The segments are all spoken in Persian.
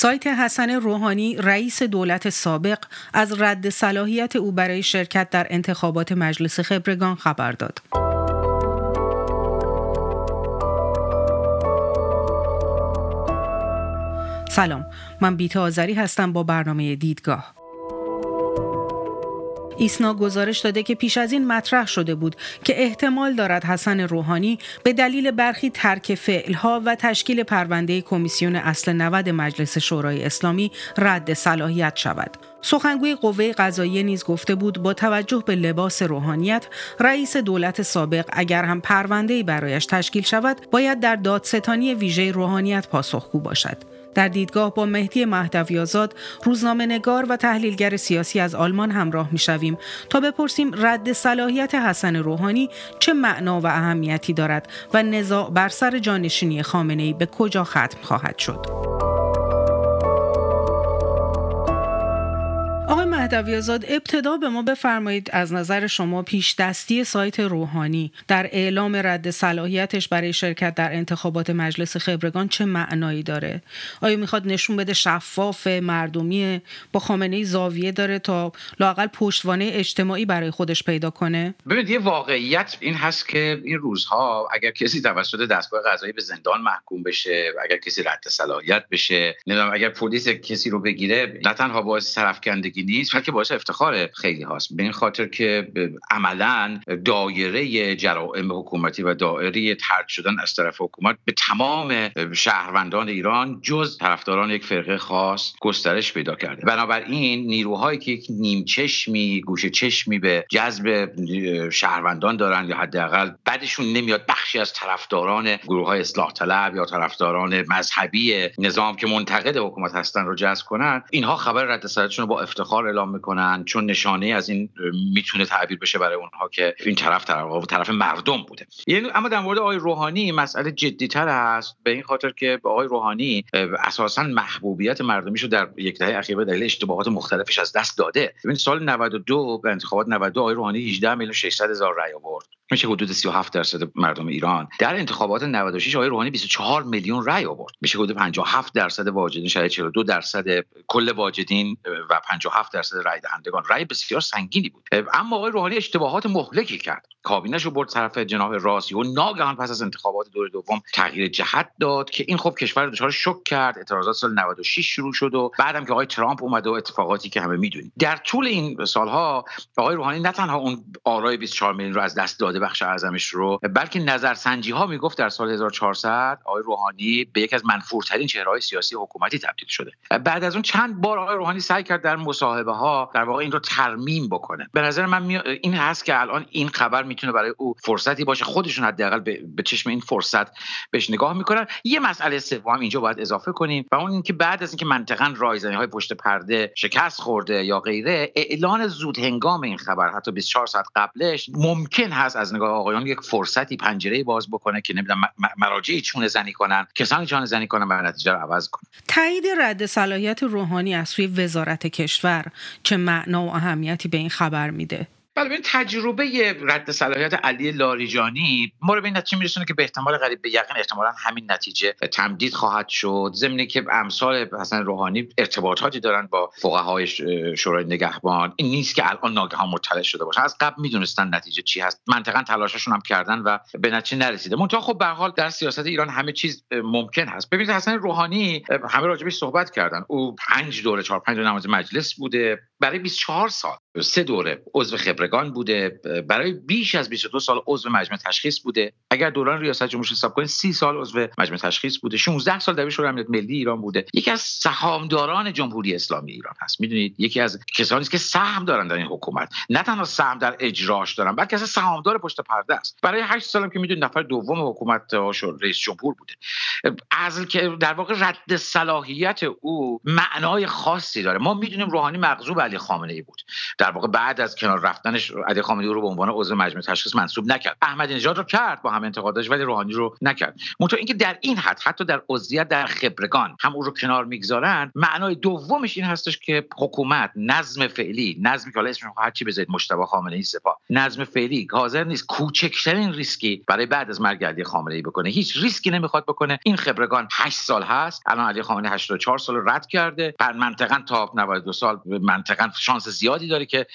سایت حسن روحانی رئیس دولت سابق از رد صلاحیت او برای شرکت در انتخابات مجلس خبرگان خبر داد. سلام من بیتا آذری هستم با برنامه دیدگاه ایسنا گزارش داده که پیش از این مطرح شده بود که احتمال دارد حسن روحانی به دلیل برخی ترک فعلها و تشکیل پرونده کمیسیون اصل 90 مجلس شورای اسلامی رد صلاحیت شود. سخنگوی قوه قضاییه نیز گفته بود با توجه به لباس روحانیت رئیس دولت سابق اگر هم پرونده برایش تشکیل شود باید در دادستانی ویژه روحانیت پاسخگو باشد در دیدگاه با مهدی مهدوی آزاد روزنامه نگار و تحلیلگر سیاسی از آلمان همراه می شویم تا بپرسیم رد صلاحیت حسن روحانی چه معنا و اهمیتی دارد و نزاع بر سر جانشینی خامنه ای به کجا ختم خواهد شد. مهدوی آزاد ابتدا به ما بفرمایید از نظر شما پیش دستی سایت روحانی در اعلام رد صلاحیتش برای شرکت در انتخابات مجلس خبرگان چه معنایی داره؟ آیا می‌خواد نشون بده شفاف مردمی با خامنه زاویه داره تا لاقل پشتوانه اجتماعی برای خودش پیدا کنه؟ ببینید یه واقعیت این هست که این روزها اگر کسی توسط دستگاه قضایی به زندان محکوم بشه اگر کسی رد صلاحیت بشه نمی‌دونم اگر پلیس کسی رو بگیره نه تنها باعث طرفکندگی نیست بلکه باعث افتخار خیلی هاست. به این خاطر که عملا دایره جرائم حکومتی و دایره ترک شدن از طرف حکومت به تمام شهروندان ایران جز طرفداران یک فرقه خاص گسترش پیدا کرده. بنابراین نیروهایی که یک نیم چشمی گوش چشمی به جذب شهروندان دارن یا حداقل بعدشون نمیاد بخشی از طرفداران گروه های اصلاح طلب یا طرفداران مذهبی نظام که منتقد حکومت هستن رو جذب کنن اینها خبر رد رو با افتخار افتخار اعلام می‌کنن چون نشانه از این می‌تونه تعبیر بشه برای اونها که این طرف طرف طرف مردم بوده. یعنی اما در مورد آقای روحانی مسئله جدیتر است به این خاطر که آقای روحانی اساسا محبوبیت مردمیشو در یک دهه اخیر به دلیل اشتباهات مختلفش از دست داده. ببینید سال 92 به انتخابات 92 آقای روحانی 18 میلیون 600 هزار رأی آورد. میشه حدود 37 درصد مردم ایران در انتخابات 96 آقای روحانی 24 میلیون رأی آورد. میشه حدود 57 درصد واجدین شاید 42 درصد کل واجدین و 57 درصد رأی دهندگان. رأی بسیار سنگینی بود. اما آقای روحانی اشتباهات مهلکی کرد. کابینش رو برد طرف جناب راسی و ناگهان پس از انتخابات دور دوم تغییر جهت داد که این خب کشور رو دچار شک کرد. اعتراضات سال 96 شروع شد و بعدم که آقای ترامپ اومد و اتفاقاتی که همه می‌دونیم. در طول این سالها آقای روحانی نه تنها اون آرای 24 میلیون رو از دست داده بخش اعظمش رو. بلکه نظرسنجی ها می‌گفت در سال 1400 آقای روحانی به یکی از منفورترین چهرههای سیاسی حکومتی تبدیل شده. بعد از اون چند بار آقای روحانی سعی کرد در مصاحبه ها در واقع این رو ترمیم بکنه. به نظر من این هست که الان این خبر می‌تونه برای او فرصتی باشه خودشون حداقل به چشم این فرصت بهش نگاه می‌کنن. یه مسئله سوم اینجا باید اضافه کنیم و اون اینکه بعد از اینکه منطقا رایزنی های پشت پرده شکست خورده یا غیره اعلان زود هنگام این خبر حتی 24 ساعت قبلش ممکن هست نگاه آقایان یک فرصتی پنجره باز بکنه که نمی‌دونم مراجعی چونه زنی کنن کسانی چونه زنی کنن و نتیجه رو عوض کنن. تایید رد صلاحیت روحانی از سوی وزارت کشور چه معنا و اهمیتی به این خبر میده؟ بله این تجربه رد صلاحیت علی لاریجانی ما رو به این نتیجه میرسونه که به احتمال قریب به یقین احتمالا همین نتیجه تمدید خواهد شد. ضمن که امثال حسن روحانی ارتباطاتی دارن با فقهای شورای نگهبان. این نیست که الان ناگهان مطلع شده باشن از قبل می‌دونستن نتیجه چی هست. منطقا تلاششون هم کردن و به نتیجه نرسیده. منتها خب به حال در سیاست ایران همه چیز ممکن هست. ببینید حسن روحانی همه راجبش صحبت کردن. او پنج دوره چهار پنج دوره نماز مجلس بوده. برای 24 سال. سه دوره عضو خبرگان بوده. برای بیش از 22 سال عضو مجمع تشخیص بوده. اگر دوران ریاست جمهوری حساب کنید 30 سال عضو مجمع تشخیص بوده. 16 سال در شورای امنیت ملی ایران بوده. یکی از سهامداران جمهوری اسلامی ایران هست. می‌دونید؟ یکی از کسانی است که سهم دارن در این حکومت. نه تنها سهم در اجراش دارن بلکه اصلا سهامدار پشت پرده است. برای 8 سال که می‌دونید نفر دوم حکومت رئیس جمهور بوده. ازل که در واقع رد صلاحیت او معنای خاصی داره. ما می‌دونیم روحانی مغضوب علی خامنه ای بود. در واقع بعد از کنار رفتنش علی خامنه‌ای رو به عنوان عضو مجمع تشخیص منصوب نکرد. احمدی نژاد رو کرد با همه انتقادش ولی روحانی رو نکرد. منتها اینکه در این حد حتی در عضویت در خبرگان هم او رو کنار می‌گذارن معنای دومش این هستش که حکومت نظم فعلی نظمی که حالا اسمش هر چی بذارید مجتبی خامنه ای سپاه نظم فعلی حاضر نیست کوچکترین ریسکی برای بعد از مرگ علی خامنه ای بکنه. هیچ ریسکی نمی‌خواد بکنه. این خبرگان 8 سال هست. الان علی خامنه‌ای 84 سال رد کرده. پر منطقا تا 92 سال منطقا شانس زیادی داره که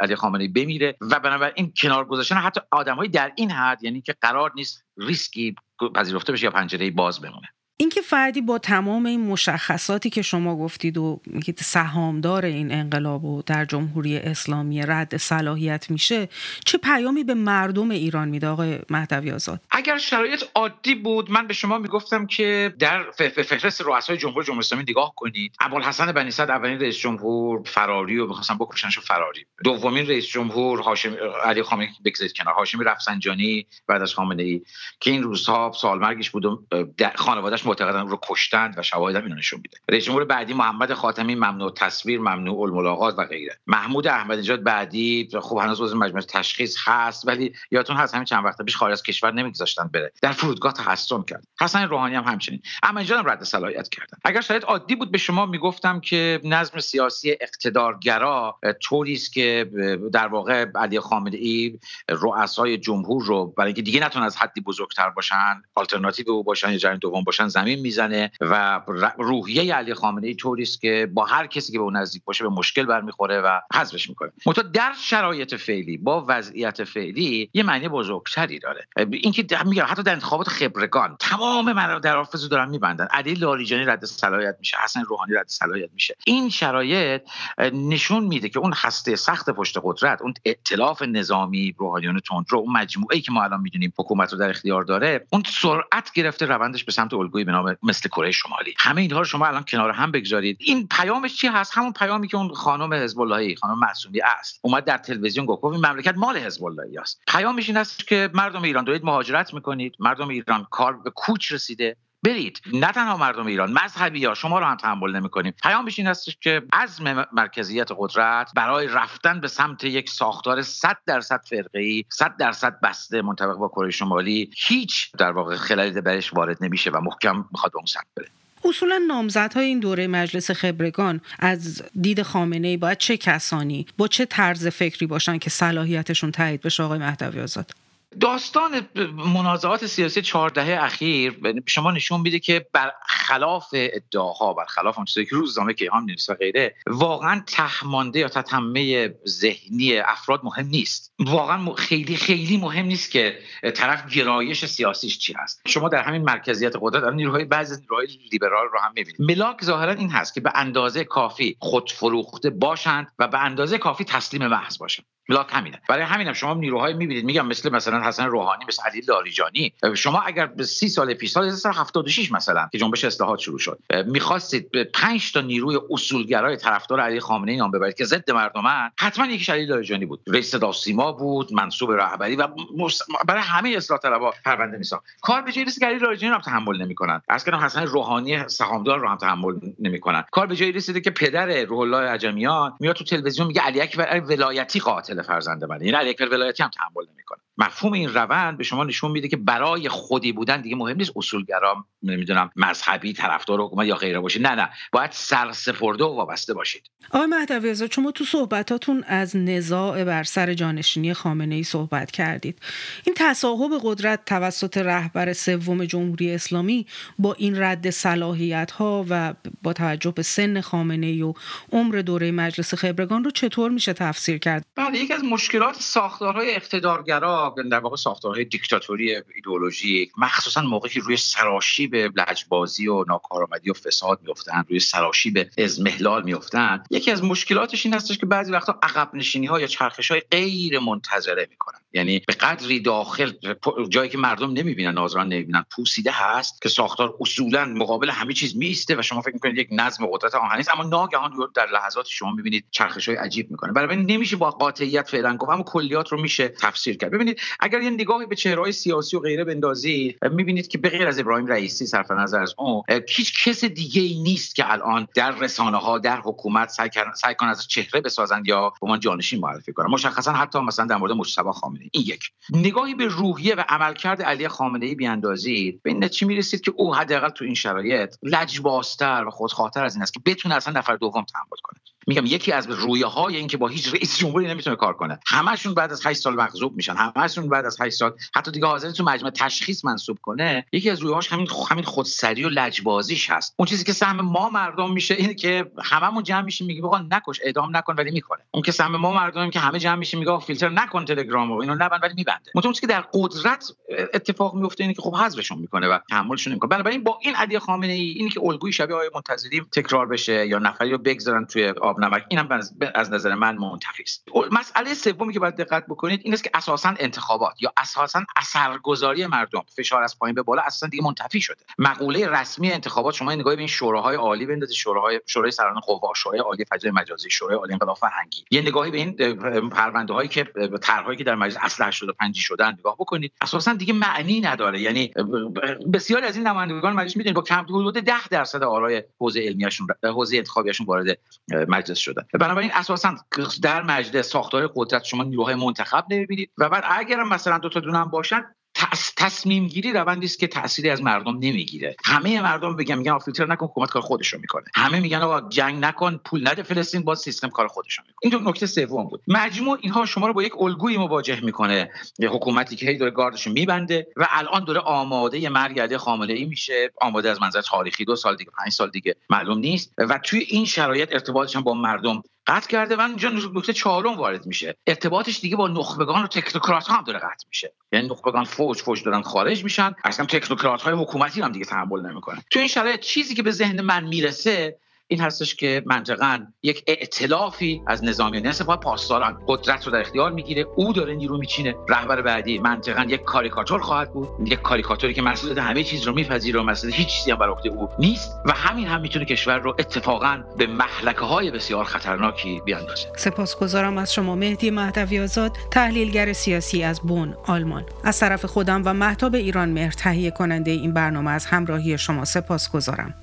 علی خامنه ای بمیره. و بنابراین کنار گذاشتن حتی آدمایی در این حد یعنی که قرار نیست ریسکی پذیرفته بشه یا پنجره باز بمونه. اینکه فردی با تمام این مشخصاتی که شما گفتید و سهامدار این انقلاب و در جمهوری اسلامی رد صلاحیت میشه چه پیامی به مردم ایران میده آقای مهدوی آزاد اگر شرایط عادی بود من به شما می‌گفتم که در فهرست رؤسای جمهور جمهوری اسلامی نگاه کنید. ابوالحسن بنی صدر اولین رئیس جمهور فراری و می‌خواستن بکشنش فراری. دومین رئیس جمهور هاشم علی خامنه‌ای بگذارید کنار. هاشمی رفسنجانی بعد از خامنه ای که این روزها سالمرگش بود و خانواده‌اش معتقدن رو کشتند و شواهد هم اینو نشون میده. رئیس بعدی محمد خاتمی ممنوع تصویر ممنوع الملاقات و غیره. محمود احمدی نژاد بعدی خب هنوز عضو مجمع تشخیص هست ولی یادتون هست همین چند وقت پیش خارج از کشور نمیگذاشتن بره. در فرودگاه تحسن کرد. حسن روحانی هم همچنین. اما هم رد صلاحیت کردن. اگر شاید عادی بود به شما می‌گفتم که نظم سیاسی اقتدارگرا طوری است که در واقع علی خامنه ای رؤسای جمهور رو برای اینکه دیگه نتونن از حدی بزرگتر باشن آلترناتیو او باشن یا جریان دوم باشن زمین می‌زنه و روحیه علی خامنه ای طوری است که با هر کسی که به اون نزدیک باشه به مشکل برمیخوره و حذفش می‌کنه. منتها در شرایط فعلی با وضعیت فعلی یه معنی بزرگتری داره. اینکه میگم حتی در انتخابات خبرگان تمام من در حافظو دارن میبندن. علی لاریجانی رد صلاحیت میشه حسن روحانی رد صلاحیت میشه. این شرایط نشون میده که اون هسته سخت پشت قدرت اون ائتلاف نظامی روحانیون تندرو اون مجموعه که ما الان می‌دونیم حکومت رو در اختیار داره اون سرعت گرفته روندش به سمت الگویی به نام مثل کره شمالی. همه اینها رو شما الان کنار هم بگذارید. این پیامش چی هست؟ همون پیامی که اون خانم حزب اللهی خانم معصومی است. اومد در تلویزیون گفت این مملکت مال حزب اللهی است. پیامش این است که مردم ایران دارید مهاجرت می‌کنید. مردم ایران کار به کوچ رسیده. برید. نه تنها مردم ایران مذهبی ها شما رو هم تحمل نمی‌کنیم. پیامش این هستش که عزم مرکزیت قدرت برای رفتن به سمت یک ساختار 100 درصد فرقه 100 درصد بسته منطبق با کره شمالی هیچ در واقع خلالی برش وارد نمیشه و محکم می‌خواد اون سمت بره. اصولا نامزدهای این دوره مجلس خبرگان از دید خامنه ای باید چه کسانی با چه طرز فکری باشن که صلاحیتشون تایید بشه آقای مهدوی آزاد؟ داستان منازعات سیاسی چهار دهه اخیر شما نشون میده که برخلاف ادعاها برخلاف اون چیزی که روزنامه کیهان نیست و غیره واقعا تهمانده یا تتمه ذهنی افراد مهم نیست. واقعا خیلی خیلی مهم نیست که طرف گرایش سیاسیش چی هست. شما در همین مرکزیت قدرت الان نیروهای بعضی نیروهای لیبرال رو هم می‌بینید. ملاک ظاهرا این هست که به اندازه کافی خودفروخته باشند و به اندازه کافی تسلیم محض باشند. بلاک همینه. برای همینم شما نیروهای می‌بینید. میگم مثل مثلا حسن روحانی مثل علی لاریجانی. شما اگر به سی سال پیش سال 1976 مثلا که جنبش اصلاحات شروع شد می‌خواستید به 5 تا نیروی اصولگرای طرفدار علی خامنه‌ای نام ببرید که ضد مردمن حتما یکیش علی لاریجانی بود. رئیس صدا سیما بود منصوب رهبری و برای همه اصلاح طلبها پرونده میساخت کار به جای که علی لاریجانی رو تحمل نمی‌کنن. از کنم حسن روحانی سهامدار رو هم تحمل نمی‌کنن. کار به جای رسیده که پدر روح الله عجمیان میاد تو تلویزیون میگه علی اکبر ولایتی قاتل. فرزند منه. یعنی علی اکبر ولایتی هم تحمل نمی‌کنه. مفهوم این روند به شما نشون میده که برای خودی بودن دیگه مهم نیست اصولگرا نمی‌دونم مذهبی طرفدار حکومت یا غیره باشید نه نه. باید سرسپرده و وابسته باشید. آقای مهدوی شما تو صحبتاتون از نزاع بر سر جانشینی خامنه ای صحبت کردید. این تصاحب قدرت توسط رهبر سوم جمهوری اسلامی با این رد صلاحیت ها و با توجه به سن خامنه ای و عمر دوره مجلس خبرگان رو چطور میشه تفسیر کرد؟ بله یکی از مشکلات ساختارهای اقتدارگرا در واقع ساختارهای دیکتاتوری ایدئولوژیک مخصوصا موقعی که روی سراشیب لجبازی و ناکارآمدی و فساد میفتن روی سراشیب ازمهلال میفتن یکی از مشکلاتش این هستش که بعضی وقتا عقب نشینی ها یا چرخش های غیر منتظره می‌کنن. یعنی به قدری داخل جایی که مردم نمی‌بینن ناظران نمی‌بینن پوسیده هست که ساختار اصولا مقابل همه چیز میسته و شما فکر می‌کنید یک نظم قدرت آهنی اما ناگهان در لحظات شما می‌بینید چرخش های عجیب می‌کنه. برای نمیشه با قاطعیت فعلا گفت اما کلیات رو میشه تفسیر کرد. ببینید اگر یه نگاهی به چهرهای سیاسی و غیره بندازید می‌بینید که به غیر از ابراهیم رئیسی صرف نظر از اون هیچ کس دیگه ای نیست که الان در رسانه ها در حکومت سعی کنن از چهره بسازند یا به عنوان جانشین معرفی کنن. مشخصا حتی مثلا در مورد مجتبی خامنه این یک. نگاهی به روحیه و عملکرد علی خامنه ای بیاندازید. به این نتیجه می‌رسید که او حداقل تو این شرایط لجبازتر و خودخواهتر از این است که بتونه اصلا نفر دوم تحمل کنه. میگم یکی از رویه های این که با هیچ رئیس جمهوری نمی‌تونه کار کنه. همشون بعد از 8 سال مغضوب میشن. همشون بعد از 8 سال حتی دیگه حاضر تو مجمع تشخیص منسوب کنه. یکی از رویهاش همین همین خودسری و لجبازیش هست. اون چیزی که سهم ما مردم میشه اینه که هممون جمع میشیم میگیم آقا نکش اعدام نکن ولی می‌کنه. اون که سهم ما مردم که همه جمع میشیم میگه فیلتر نکن تلگرام رو اینو نبند ولی میبنده. متون که در قدرت اتفاق میفته اینه که خب حذفشون می‌کنه و تحملشون نمی‌کنه. بنابراین با این علی خامنه ای اینی که الگوی شبیه آقای منتظری تکرار بشه یا نفری رو بگذارن توی آب نمک اینم از نظر من منتفی است. مسئله سومی که باید دقت بکنید این است که اساسا انتخابات یا اساسا اثرگذاری مردم فشار از پایین به بالا اساسا دیگه منتفی شده. مقوله رسمی انتخابات شما نگاهی به این شوراهای عالی بندازید شوراهای شورای سران قوا شورای عالی فضای مجازی شورای عالی انقلاب فرهنگی. یه نگاهی به این پرونده هایی که طرحهایی که در مجلس اصل 85 شدن نگاه بکنید اساسا دیگه معنی نداره. یعنی بسیاری از این نمایندگان مجلس می‌دونید با کم حدود 10 درصد آرای حوزه علمیشون حوزه انتخابیشون وارد مجلس شدن بنابراین اساسا در مجلس ساختار قدرت شما نیروهای منتخب نمی‌بینید. و بعد اگر مثلا دو تا دونم باشن تصمیم گیری روندی است که تأثیری از مردم نمی‌گیره. همه مردم بگن میگن فیلتر نکن حکومت کار خودش رو می‌کنه. همه میگن آقا جنگ نکن پول نده فلسطین باز سیستم کار خودش رو می‌کنه. این نکته سوم بود. مجموع اینها شما رو با یک الگویی مواجه می‌کنه. حکومتی که هی داره گاردش میبنده و الان داره آماده مرگ خامنه ای میشه. آماده از منظر تاریخی دو سال دیگه پنج سال دیگه معلوم نیست. و توی این شرایط ارتباطش با مردم قطع کرده و اینجا نکته چهارم وارد میشه. ارتباطش دیگه با نخبگان و تکنوکرات هم داره قطع میشه. یعنی نخبگان فوج فوج دارن خارج میشن. اصلا تکنوکرات های حکومتی هم دیگه تحمل نمی‌کنن تو این شرایط چیزی که به ذهن من می‌رسه این هستش که منطقا یک ائتلافی از نظامیان سپاه پاسداران قدرت رو در اختیار می‌گیره. او داره نیرو میچینه. رهبر بعدی منطقا یک کاریکاتور خواهد بود. یک کاریکاتوری که مسئولیت همه چیز رو میپذیره و مسئولیت هیچ چیزی هم بر عهده او نیست و همین هم می‌تونه کشور رو اتفاقا به محلکه های بسیار خطرناکی بیاندازه. سپاسگزارم از شما مهدی مهدوی آزاد تحلیلگر سیاسی از بون آلمان. از طرف خودم و محتاب ایران مهر تهیه کننده این برنامه از همراهی شما سپاسگزارم.